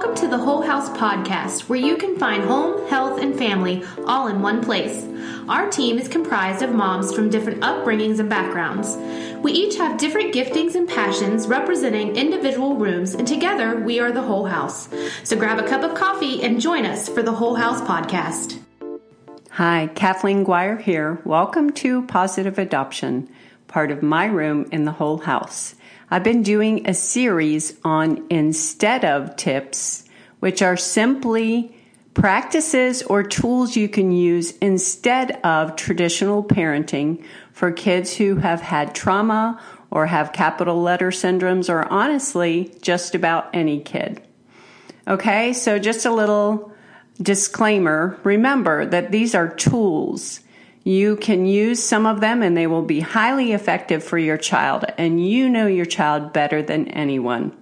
Welcome to the Whole House Podcast, where you can find home, health, and family all in one place. Our team is comprised of moms from different upbringings and backgrounds. We each have different giftings and passions representing individual rooms, and together we are the Whole House. So grab a cup of coffee and join us for the Whole House Podcast. Hi, Kathleen Guire here. Welcome to Positive Adoption, part of my room in the Whole House. I've been doing a series on instead of tips, which are simply practices or tools you can use instead of traditional parenting for kids who have had trauma or have capital letter syndromes or honestly just about any kid. Okay, so just a little disclaimer. Remember that these are tools. You can use some of them and they will be highly effective for your child, and you know your child better than anyone.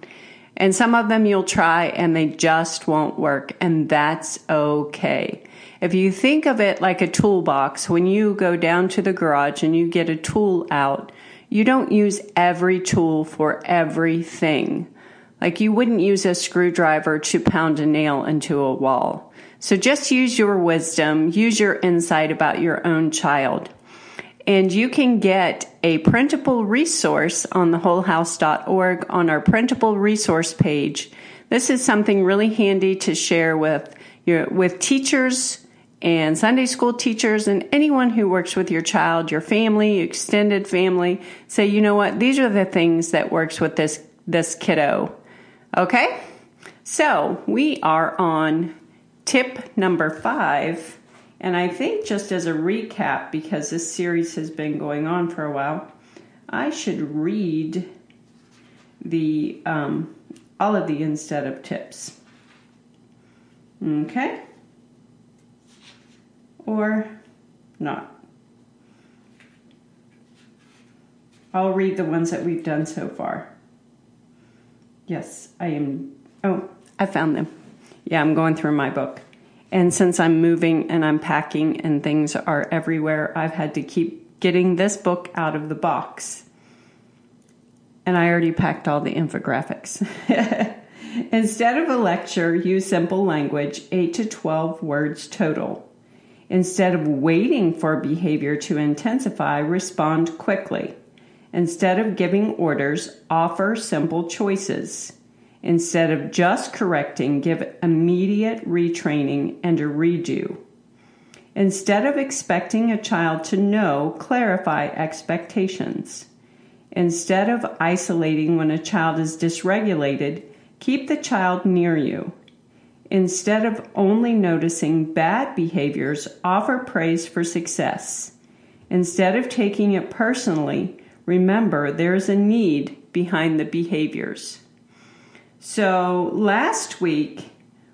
And some of them you'll try and they just won't work, and that's okay. If you think of it like a toolbox, when you go down to the garage and you get a tool out, you don't use every tool for everything. Like you wouldn't use a screwdriver to pound a nail into a wall. So just use your wisdom, use your insight about your own child. And you can get a printable resource on thewholehouse.org on our printable resource page. This is something really handy to share with your, with teachers and Sunday school teachers and anyone who works with your child, your family, extended family. Say, you know what? These are the things that works with this, this kiddo. Okay? So we are on tip number five, and I think just as a recap, because this series has been going on for a while, I should read the um, all of the instead of tips. Okay? Or not. I'll read the ones that we've done so far. Yes, I am. Oh, I found them. Yeah, I'm going through my book. And since I'm moving and I'm packing and things are everywhere, I've had to keep getting this book out of the box. And I already packed all the infographics. Instead of a lecture, use simple language, 8 to 12 words total. Instead of waiting for behavior to intensify, respond quickly. Instead of giving orders, offer simple choices. Instead of just correcting, give immediate retraining and a redo. Instead of expecting a child to know, clarify expectations. Instead of isolating when a child is dysregulated, keep the child near you. Instead of only noticing bad behaviors, offer praise for success. Instead of taking it personally, remember there is a need behind the behaviors. So last week,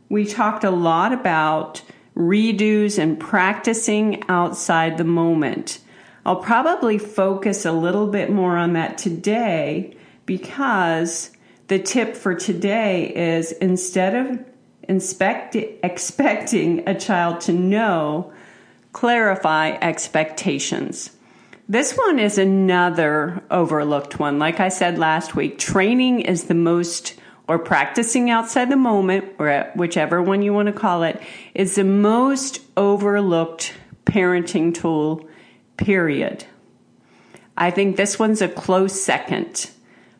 we talked a lot about redos and practicing outside the moment. I'll probably focus a little bit more on that today because the tip for today is instead of inspect, expecting a child to know, clarify expectations. This one is another overlooked one. Like I said last week, training is the most or practicing outside the moment, or whichever one you want to call it, is the most overlooked parenting tool, period. I think this one's a close second.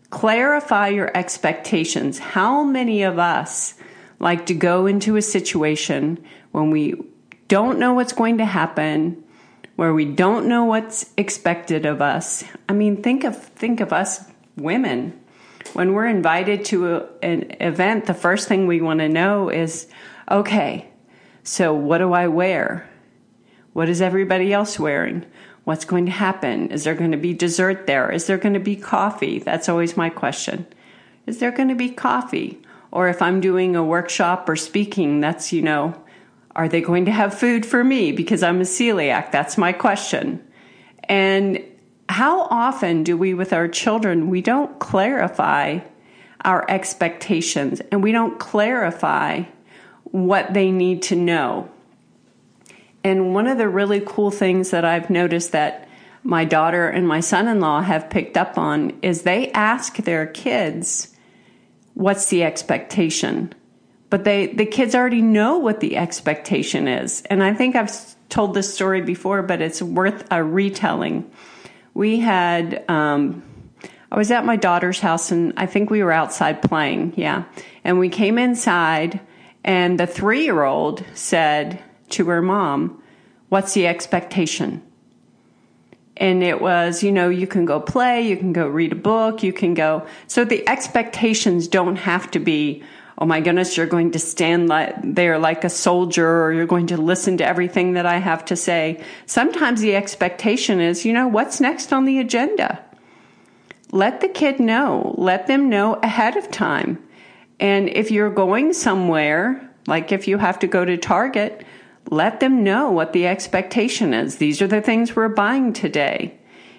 Clarify your expectations. How many of us like to go into a situation when we don't know what's going to happen, where we don't know what's expected of us? I mean, think of think of us women when we're invited to a, an event, the first thing we want to know is okay, so what do I wear? What is everybody else wearing? What's going to happen? Is there going to be dessert there? Is there going to be coffee? That's always my question. Is there going to be coffee? Or if I'm doing a workshop or speaking, that's, you know, are they going to have food for me because I'm a celiac? That's my question. And how often do we with our children we don't clarify our expectations and we don't clarify what they need to know and one of the really cool things that i've noticed that my daughter and my son-in-law have picked up on is they ask their kids what's the expectation but they the kids already know what the expectation is. And I think I've told this story before, but it's worth a retelling. We had um, I was at my daughter's house and I think we were outside playing, yeah. And we came inside and the 3-year-old said to her mom, "What's the expectation?" and it was you know you can go play you can go read a book you can go so the expectations don't have to be oh my goodness you're going to stand there like a soldier or you're going to listen to everything that i have to say. Sometimes the expectation is you know what's next on the agenda? Let the kid know. Let them know ahead of time. And if you're going somewhere like if you have to go to target let them know what the expectation is. These are the things we're buying today.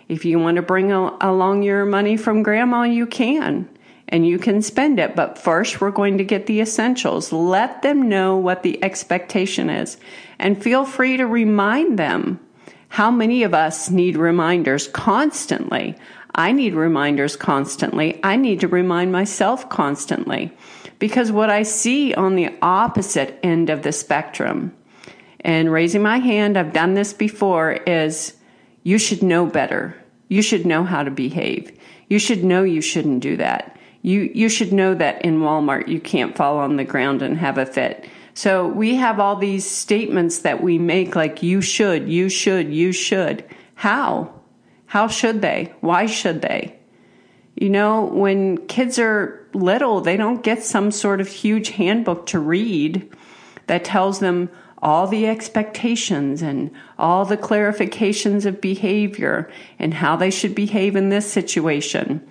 If you want to bring along your money from grandma, you can and you can spend it. But first, we're going to get the essentials. Let them know what the expectation is and feel free to remind them. How many of us need reminders constantly? I need reminders constantly. I need to remind myself constantly because what I see on the opposite end of the spectrum and raising my hand, I've done this before, is you should know better. You should know how to behave. You should know you shouldn't do that. You, you should know that in Walmart you can't fall on the ground and have a fit. So we have all these statements that we make like you should, you should, you should. How? How should they? Why should they? You know, when kids are little, they don't get some sort of huge handbook to read that tells them all the expectations and all the clarifications of behavior and how they should behave in this situation.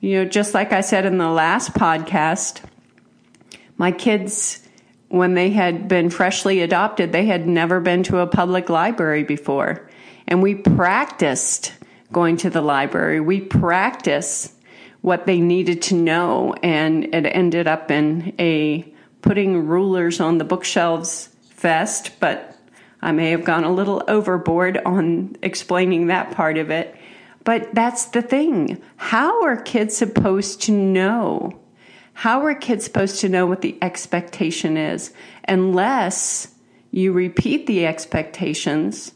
You know, just like I said in the last podcast, my kids, when they had been freshly adopted, they had never been to a public library before. And we practiced going to the library. We practiced what they needed to know, and it ended up in a putting rulers on the bookshelves fest, but I may have gone a little overboard on explaining that part of it. But that's the thing. How are kids supposed to know? How are kids supposed to know what the expectation is unless you repeat the expectations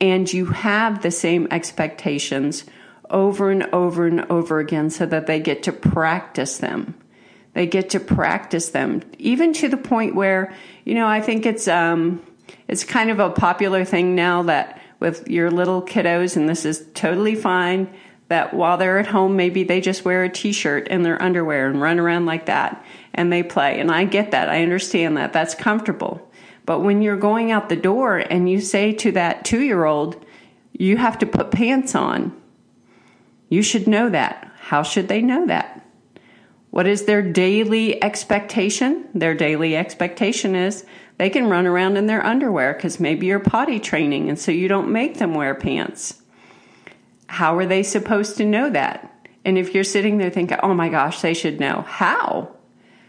and you have the same expectations over and over and over again so that they get to practice them? They get to practice them, even to the point where, you know, I think it's um, it's kind of a popular thing now that with your little kiddos, and this is totally fine. That while they're at home, maybe they just wear a t-shirt and their underwear and run around like that, and they play. And I get that. I understand that. That's comfortable. But when you're going out the door and you say to that two-year-old, "You have to put pants on," you should know that. How should they know that? What is their daily expectation? Their daily expectation is they can run around in their underwear because maybe you're potty training and so you don't make them wear pants. How are they supposed to know that? And if you're sitting there thinking, oh my gosh, they should know, how?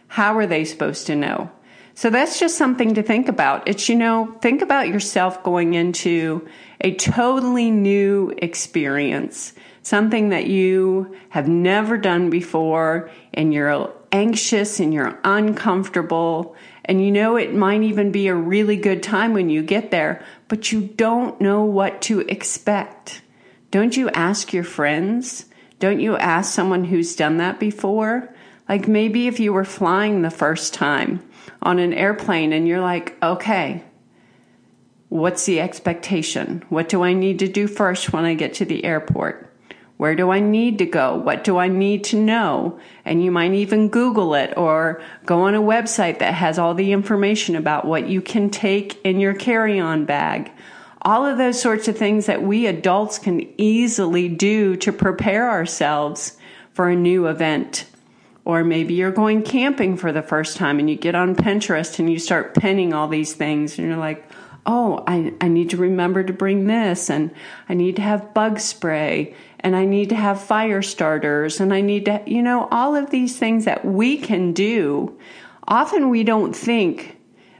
How are they supposed to know? So that's just something to think about. It's, you know, think about yourself going into a totally new experience something that you have never done before and you're anxious and you're uncomfortable and you know it might even be a really good time when you get there, but you don't know what to expect. Don't you ask your friends? Don't you ask someone who's done that before? Like maybe if you were flying the first time on an airplane and you're like, okay, what's the expectation? What do I need to do first when I get to the airport? Where do I need to go? What do I need to know? And you might even Google it or go on a website that has all the information about what you can take in your carry on bag. All of those sorts of things that we adults can easily do to prepare ourselves for a new event. Or maybe you're going camping for the first time and you get on Pinterest and you start pinning all these things and you're like, oh, I, I need to remember to bring this and I need to have bug spray and I need to have fire starters and I need to, you know, all of these things that we can do. Often we don't think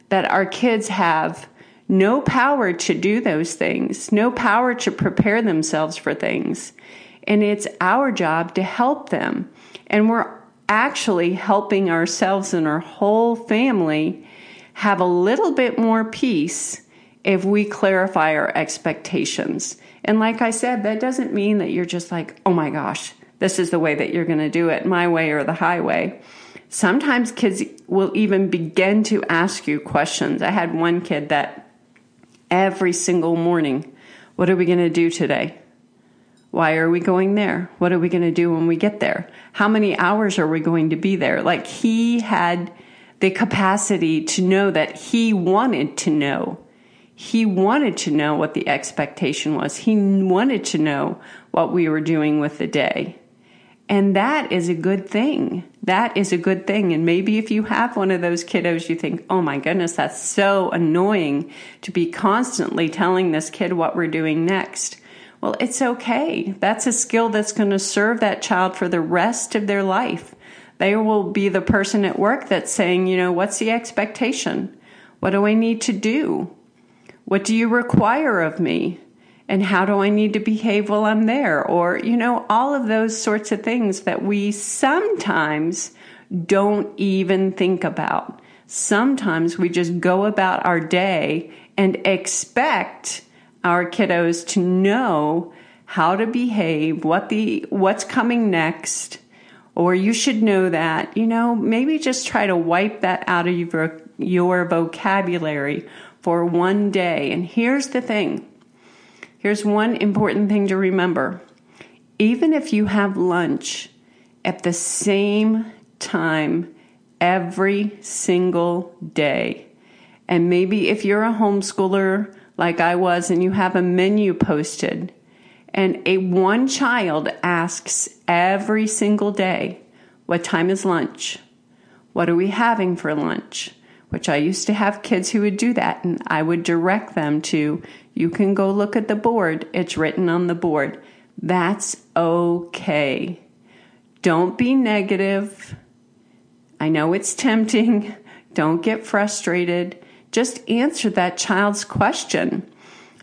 that our kids have no power to do those things, no power to prepare themselves for things. And it's our job to help them. And we're actually helping ourselves and our whole family have a little bit more peace if we clarify our expectations. And like I said, that doesn't mean that you're just like, oh my gosh, this is the way that you're going to do it, my way or the highway. Sometimes kids will even begin to ask you questions. I had one kid that every single morning, what are we going to do today? Why are we going there? What are we going to do when we get there? How many hours are we going to be there? Like he had the capacity to know that he wanted to know. He wanted to know what the expectation was. He wanted to know what we were doing with the day. And that is a good thing. That is a good thing. And maybe if you have one of those kiddos, you think, oh my goodness, that's so annoying to be constantly telling this kid what we're doing next. Well, it's okay. That's a skill that's going to serve that child for the rest of their life. They will be the person at work that's saying, you know, what's the expectation? What do I need to do? What do you require of me? And how do I need to behave while I'm there? Or, you know, all of those sorts of things that we sometimes don't even think about. Sometimes we just go about our day and expect our kiddos to know how to behave, what the what's coming next, or you should know that, you know, maybe just try to wipe that out of your, your vocabulary for one day. And here's the thing here's one important thing to remember. Even if you have lunch at the same time every single day, and maybe if you're a homeschooler like I was and you have a menu posted, and a one child asks every single day, What time is lunch? What are we having for lunch? Which I used to have kids who would do that, and I would direct them to, You can go look at the board. It's written on the board. That's okay. Don't be negative. I know it's tempting. Don't get frustrated. Just answer that child's question.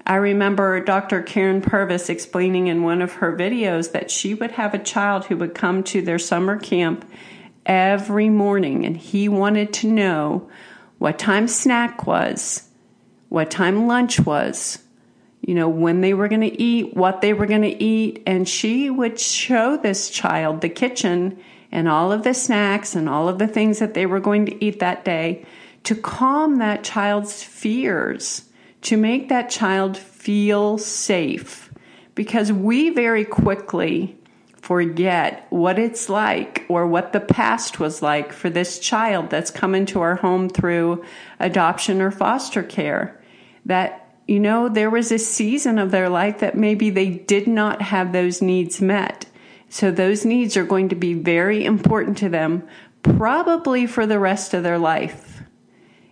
I remember Dr. Karyn Purvis explaining in one of her videos that she would have a child who would come to their summer camp every morning and he wanted to know what time snack was, what time lunch was, you know, when they were going to eat, what they were going to eat. And she would show this child the kitchen and all of the snacks and all of the things that they were going to eat that day to calm that child's fears to make that child feel safe because we very quickly forget what it's like or what the past was like for this child that's come into our home through adoption or foster care. That, you know, there was a season of their life that maybe they did not have those needs met. So those needs are going to be very important to them, probably for the rest of their life.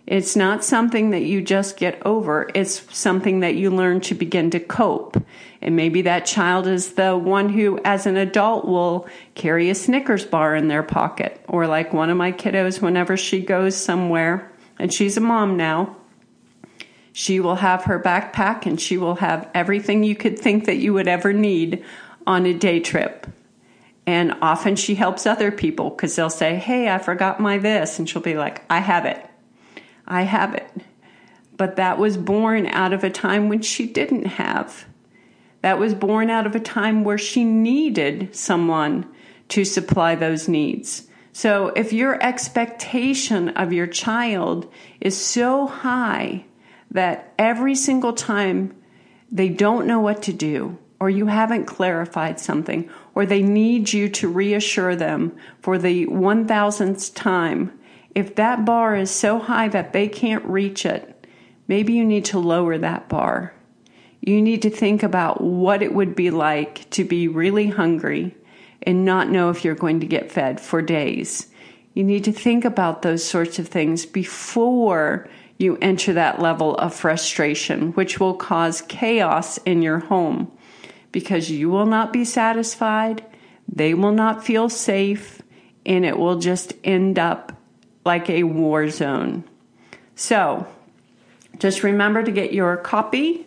It's not something that you just get over. It's something that you learn to begin to cope. And maybe that child is the one who, as an adult, will carry a Snickers bar in their pocket. Or like one of my kiddos, whenever she goes somewhere, and she's a mom now, she will have her backpack and she will have everything you could think that you would ever need on a day trip. And often she helps other people because they'll say, Hey, I forgot my this. And she'll be like, I have it. I have it. But that was born out of a time when she didn't have. That was born out of a time where she needed someone to supply those needs. So if your expectation of your child is so high that every single time they don't know what to do, or you haven't clarified something, or they need you to reassure them for the 1000th time, if that bar is so high that they can't reach it, maybe you need to lower that bar. You need to think about what it would be like to be really hungry and not know if you're going to get fed for days. You need to think about those sorts of things before you enter that level of frustration, which will cause chaos in your home because you will not be satisfied, they will not feel safe, and it will just end up like a war zone. So, just remember to get your copy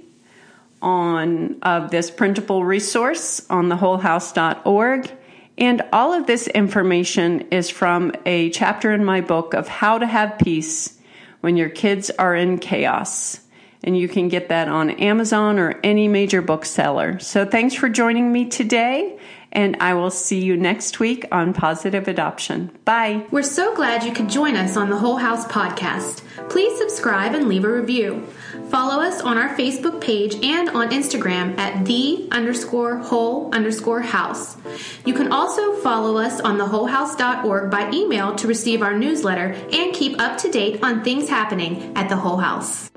on of this printable resource on thewholehouse.org And all of this information is from a chapter in my book of how to have peace when your kids are in chaos. And you can get that on Amazon or any major bookseller. So thanks for joining me today and I will see you next week on Positive Adoption. Bye. We're so glad you could join us on the Whole House podcast. Please subscribe and leave a review. Follow us on our Facebook page and on Instagram at the underscore whole underscore house. You can also follow us on thewholehouse.org by email to receive our newsletter and keep up to date on things happening at the Whole House.